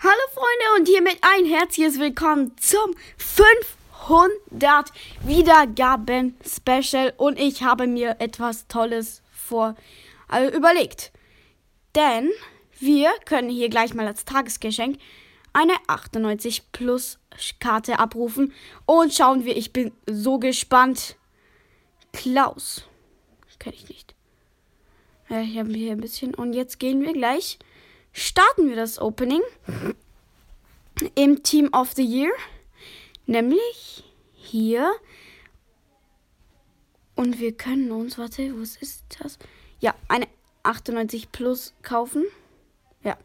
Hallo Freunde und hiermit ein herzliches Willkommen zum 500 Wiedergaben Special und ich habe mir etwas Tolles vor also überlegt. Denn wir können hier gleich mal als Tagesgeschenk eine 98 Plus Karte abrufen und schauen wir, ich bin so gespannt. Klaus. Kenne ich nicht. Ja, hier haben wir hier ein bisschen und jetzt gehen wir gleich starten wir das Opening im Team of the Year. Nämlich hier. Und wir können uns, warte, wo ist das? Ja, eine 98 Plus kaufen. Ja.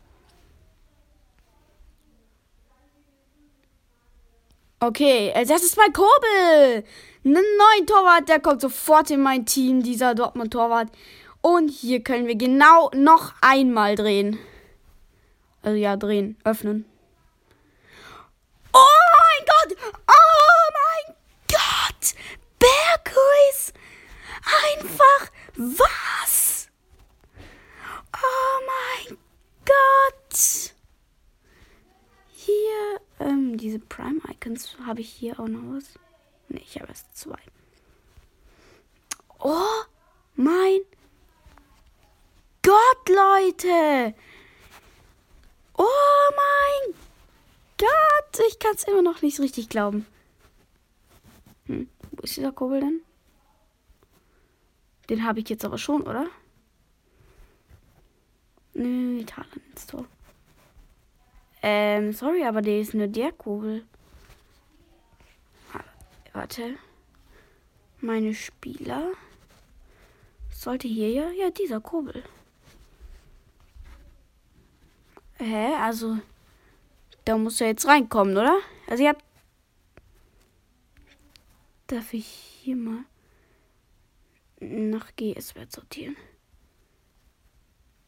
Okay, das ist mein Kobel. Einen neuen Torwart, der kommt sofort in mein Team, dieser Dortmund-Torwart. Und hier können wir genau noch einmal drehen. Also ja, drehen, öffnen. Oh mein Gott! Oh mein Gott! Berghuis! Einfach was? Oh mein Gott! Hier, ähm, diese Prime Icons habe ich hier auch noch was. Ne, ich habe erst zwei. Oh mein Gott, Leute! Oh mein Gott, ich kann es immer noch nicht richtig glauben. Hm, wo ist dieser Kurbel denn? Den habe ich jetzt aber schon, oder? Nö, Talent ins Tor. Ähm, sorry, aber der ist nur der Kurbel. Warte. Meine Spieler. Sollte hier ja, ja, dieser Kurbel. Hä? Also, da muss er jetzt reinkommen, oder? Also, ihr habt. Darf ich hier mal nach GS-Wert sortieren?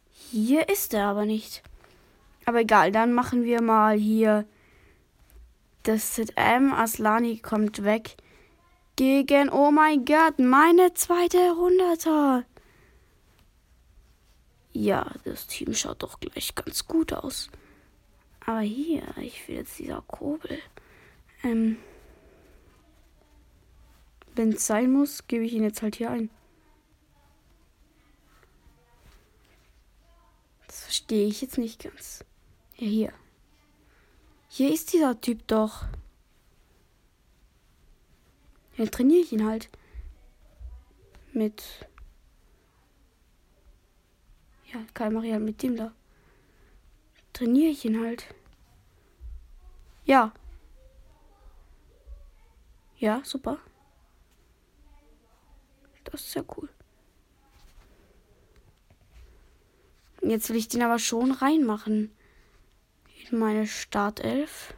Hier ist er aber nicht. Aber egal, dann machen wir mal hier das ZM. Aslani kommt weg. Gegen, oh mein Gott, meine zweite Hunderter. Ja, das Team schaut doch gleich ganz gut aus. Aber hier, ich will jetzt dieser Kobel. Ähm, Wenn es sein muss, gebe ich ihn jetzt halt hier ein. Das verstehe ich jetzt nicht ganz. Ja, hier. Hier ist dieser Typ doch. Dann trainiere ich ihn halt. Mit ja, Karl Maria mit dem da. Trainiere ich ihn halt. Ja. Ja, super. Das ist ja cool. Jetzt will ich den aber schon reinmachen. In meine Startelf.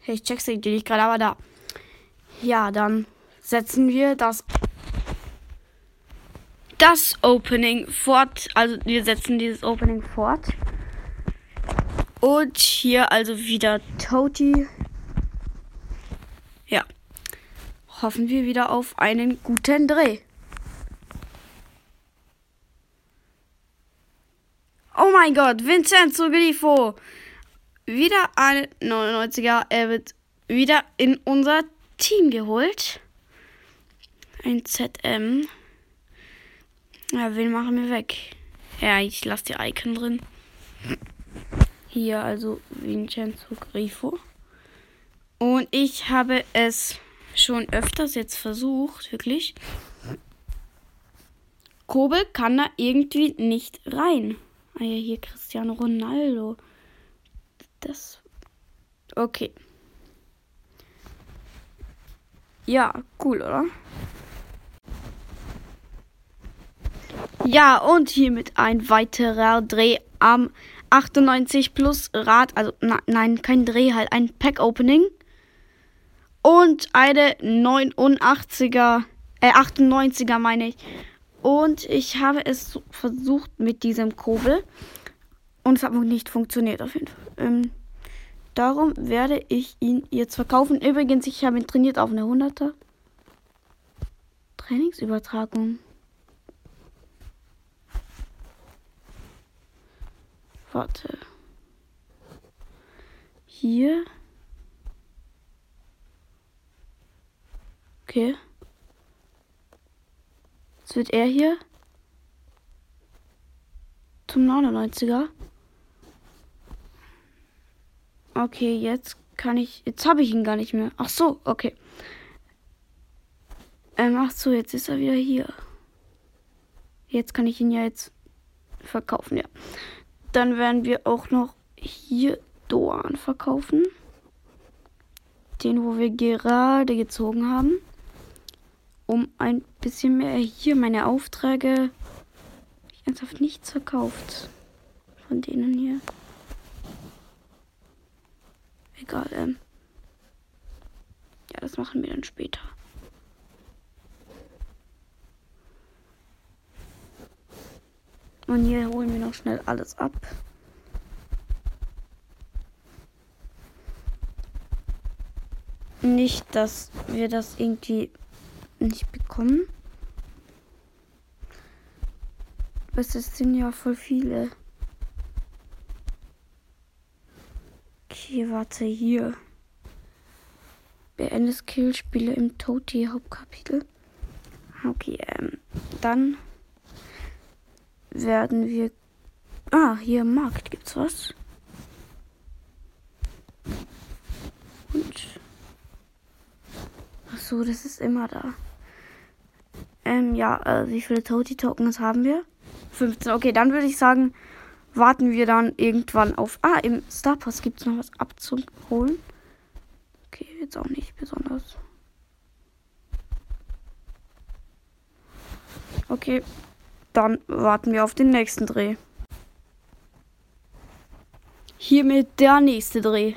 Hey, ich check's nicht gerade, aber da. Ja, dann setzen wir das das Opening fort. Also wir setzen dieses Opening fort. Und hier also wieder Toti. Ja. Hoffen wir wieder auf einen guten Dreh. Oh mein Gott, Vincenzo Grifo. Wieder ein 99er. Er wird wieder in unser Team geholt. Ein ZM. Ja, wen machen wir weg? Ja, ich lasse die Icon drin. Hier also Vincenzo Grifo. Und ich habe es schon öfters jetzt versucht, wirklich. Kobel kann da irgendwie nicht rein. Ah ja, hier Cristiano Ronaldo. Das. Okay. Ja, cool, oder? Ja, und hiermit ein weiterer Dreh am 98 Plus Rad. Also, na, nein, kein Dreh, halt ein Pack-Opening. Und eine 89er, äh, 98er meine ich. Und ich habe es versucht mit diesem Kobel. Und es hat noch nicht funktioniert, auf jeden Fall. Ähm, Darum werde ich ihn jetzt verkaufen. Übrigens, ich habe ihn trainiert auf eine 100er. Trainingsübertragung. Warte. Hier. Okay. Jetzt wird er hier zum 99er. Okay, jetzt kann ich. Jetzt habe ich ihn gar nicht mehr. Ach so, okay. Ähm, ach so, jetzt ist er wieder hier. Jetzt kann ich ihn ja jetzt verkaufen, ja. Dann werden wir auch noch hier Doan verkaufen. Den, wo wir gerade gezogen haben um ein bisschen mehr hier meine Aufträge. Ich ernsthaft nichts verkauft. Von denen hier. Egal, ähm. Ja, das machen wir dann später. Und hier holen wir noch schnell alles ab. Nicht, dass wir das irgendwie nicht bekommen. Aber es sind ja voll viele. Okay, warte hier. Beende Skillspiele im Toti Hauptkapitel. Okay, ähm, dann werden wir. Ah, hier im Markt gibt's was. Und. Ach so, das ist immer da. Ähm, ja, äh, wie viele Toti-Tokens haben wir? 15. Okay, dann würde ich sagen, warten wir dann irgendwann auf. Ah, im Star Pass gibt es noch was abzuholen. Okay, jetzt auch nicht besonders. Okay, dann warten wir auf den nächsten Dreh. Hiermit der nächste Dreh.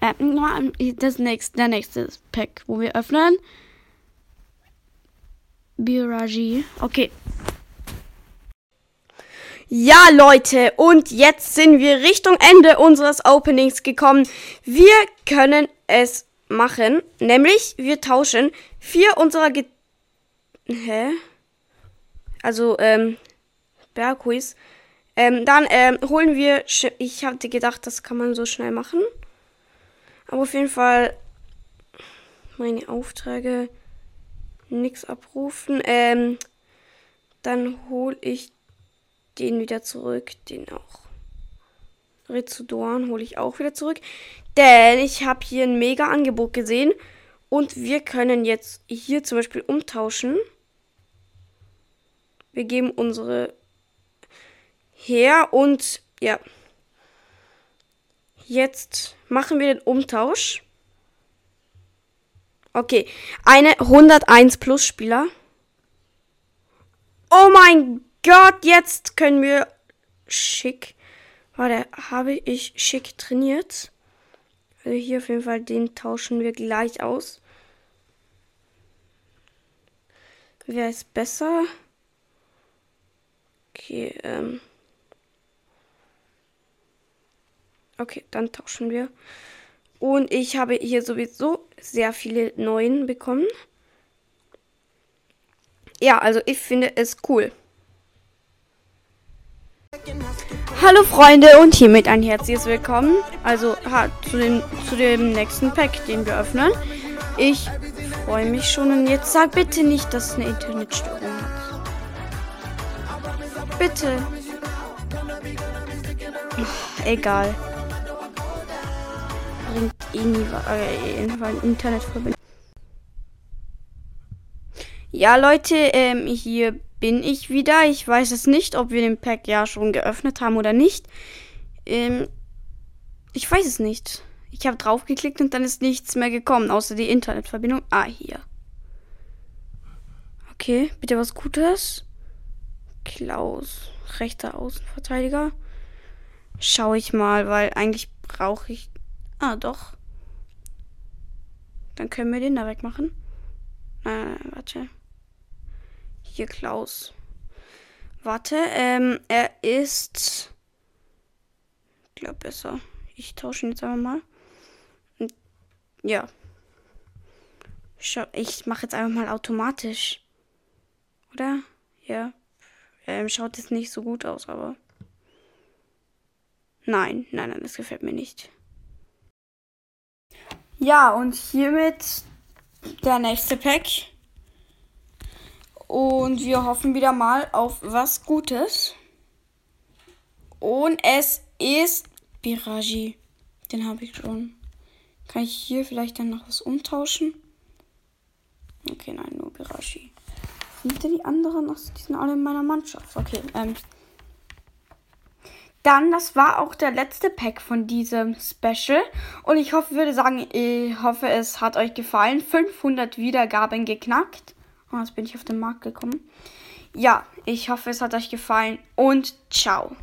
Äh, das nächste, der nächste Pack, wo wir öffnen. Biraji. Okay. Ja, Leute, und jetzt sind wir Richtung Ende unseres Openings gekommen. Wir können es machen, nämlich wir tauschen vier unserer Ge Hä? Also, ähm, Berghuis. Ähm, dann ähm, holen wir. Ich hatte gedacht, das kann man so schnell machen. Aber auf jeden Fall meine Aufträge nichts abrufen. Ähm, dann hole ich den wieder zurück. Den auch. Rezudoran hole ich auch wieder zurück. Denn ich habe hier ein mega Angebot gesehen. Und wir können jetzt hier zum Beispiel umtauschen. Wir geben unsere her und ja. Jetzt machen wir den Umtausch. Okay, eine 101 Plus Spieler. Oh mein Gott, jetzt können wir schick. Warte, habe ich schick trainiert? Also hier auf jeden Fall, den tauschen wir gleich aus. Wer ist besser? Okay, ähm. Okay, dann tauschen wir. Und ich habe hier sowieso sehr viele neuen bekommen. Ja, also ich finde es cool. Hallo Freunde und hiermit ein herzliches Willkommen. Also ha, zu, dem, zu dem nächsten Pack, den wir öffnen. Ich freue mich schon und jetzt sag bitte nicht, dass es eine Internetstörung hat. Bitte. Ach, egal bringt eh nie äh, Internetverbindung. Ja, Leute, ähm, hier bin ich wieder. Ich weiß es nicht, ob wir den Pack ja schon geöffnet haben oder nicht. Ähm, ich weiß es nicht. Ich habe draufgeklickt und dann ist nichts mehr gekommen, außer die Internetverbindung. Ah, hier. Okay, bitte was Gutes. Klaus, rechter Außenverteidiger. Schau ich mal, weil eigentlich brauche ich Ah, doch. Dann können wir den da wegmachen. Äh, warte. Hier Klaus. Warte, ähm, er ist. Ich glaube besser. Ich tausche ihn jetzt einfach mal. Ja. Ich mache jetzt einfach mal automatisch. Oder? Ja. Ähm, schaut jetzt nicht so gut aus, aber. Nein, nein, nein, das gefällt mir nicht. Ja, und hiermit der nächste Pack. Und wir hoffen wieder mal auf was Gutes. Und es ist Biraji. Den habe ich schon. Kann ich hier vielleicht dann noch was umtauschen? Okay, nein, nur Birashi. Sind denn die anderen? Ach, die sind alle in meiner Mannschaft. Okay, ähm. Dann, das war auch der letzte Pack von diesem Special. Und ich hoffe, würde sagen, ich hoffe, es hat euch gefallen. 500 Wiedergaben geknackt. Oh, jetzt bin ich auf den Markt gekommen. Ja, ich hoffe, es hat euch gefallen und ciao.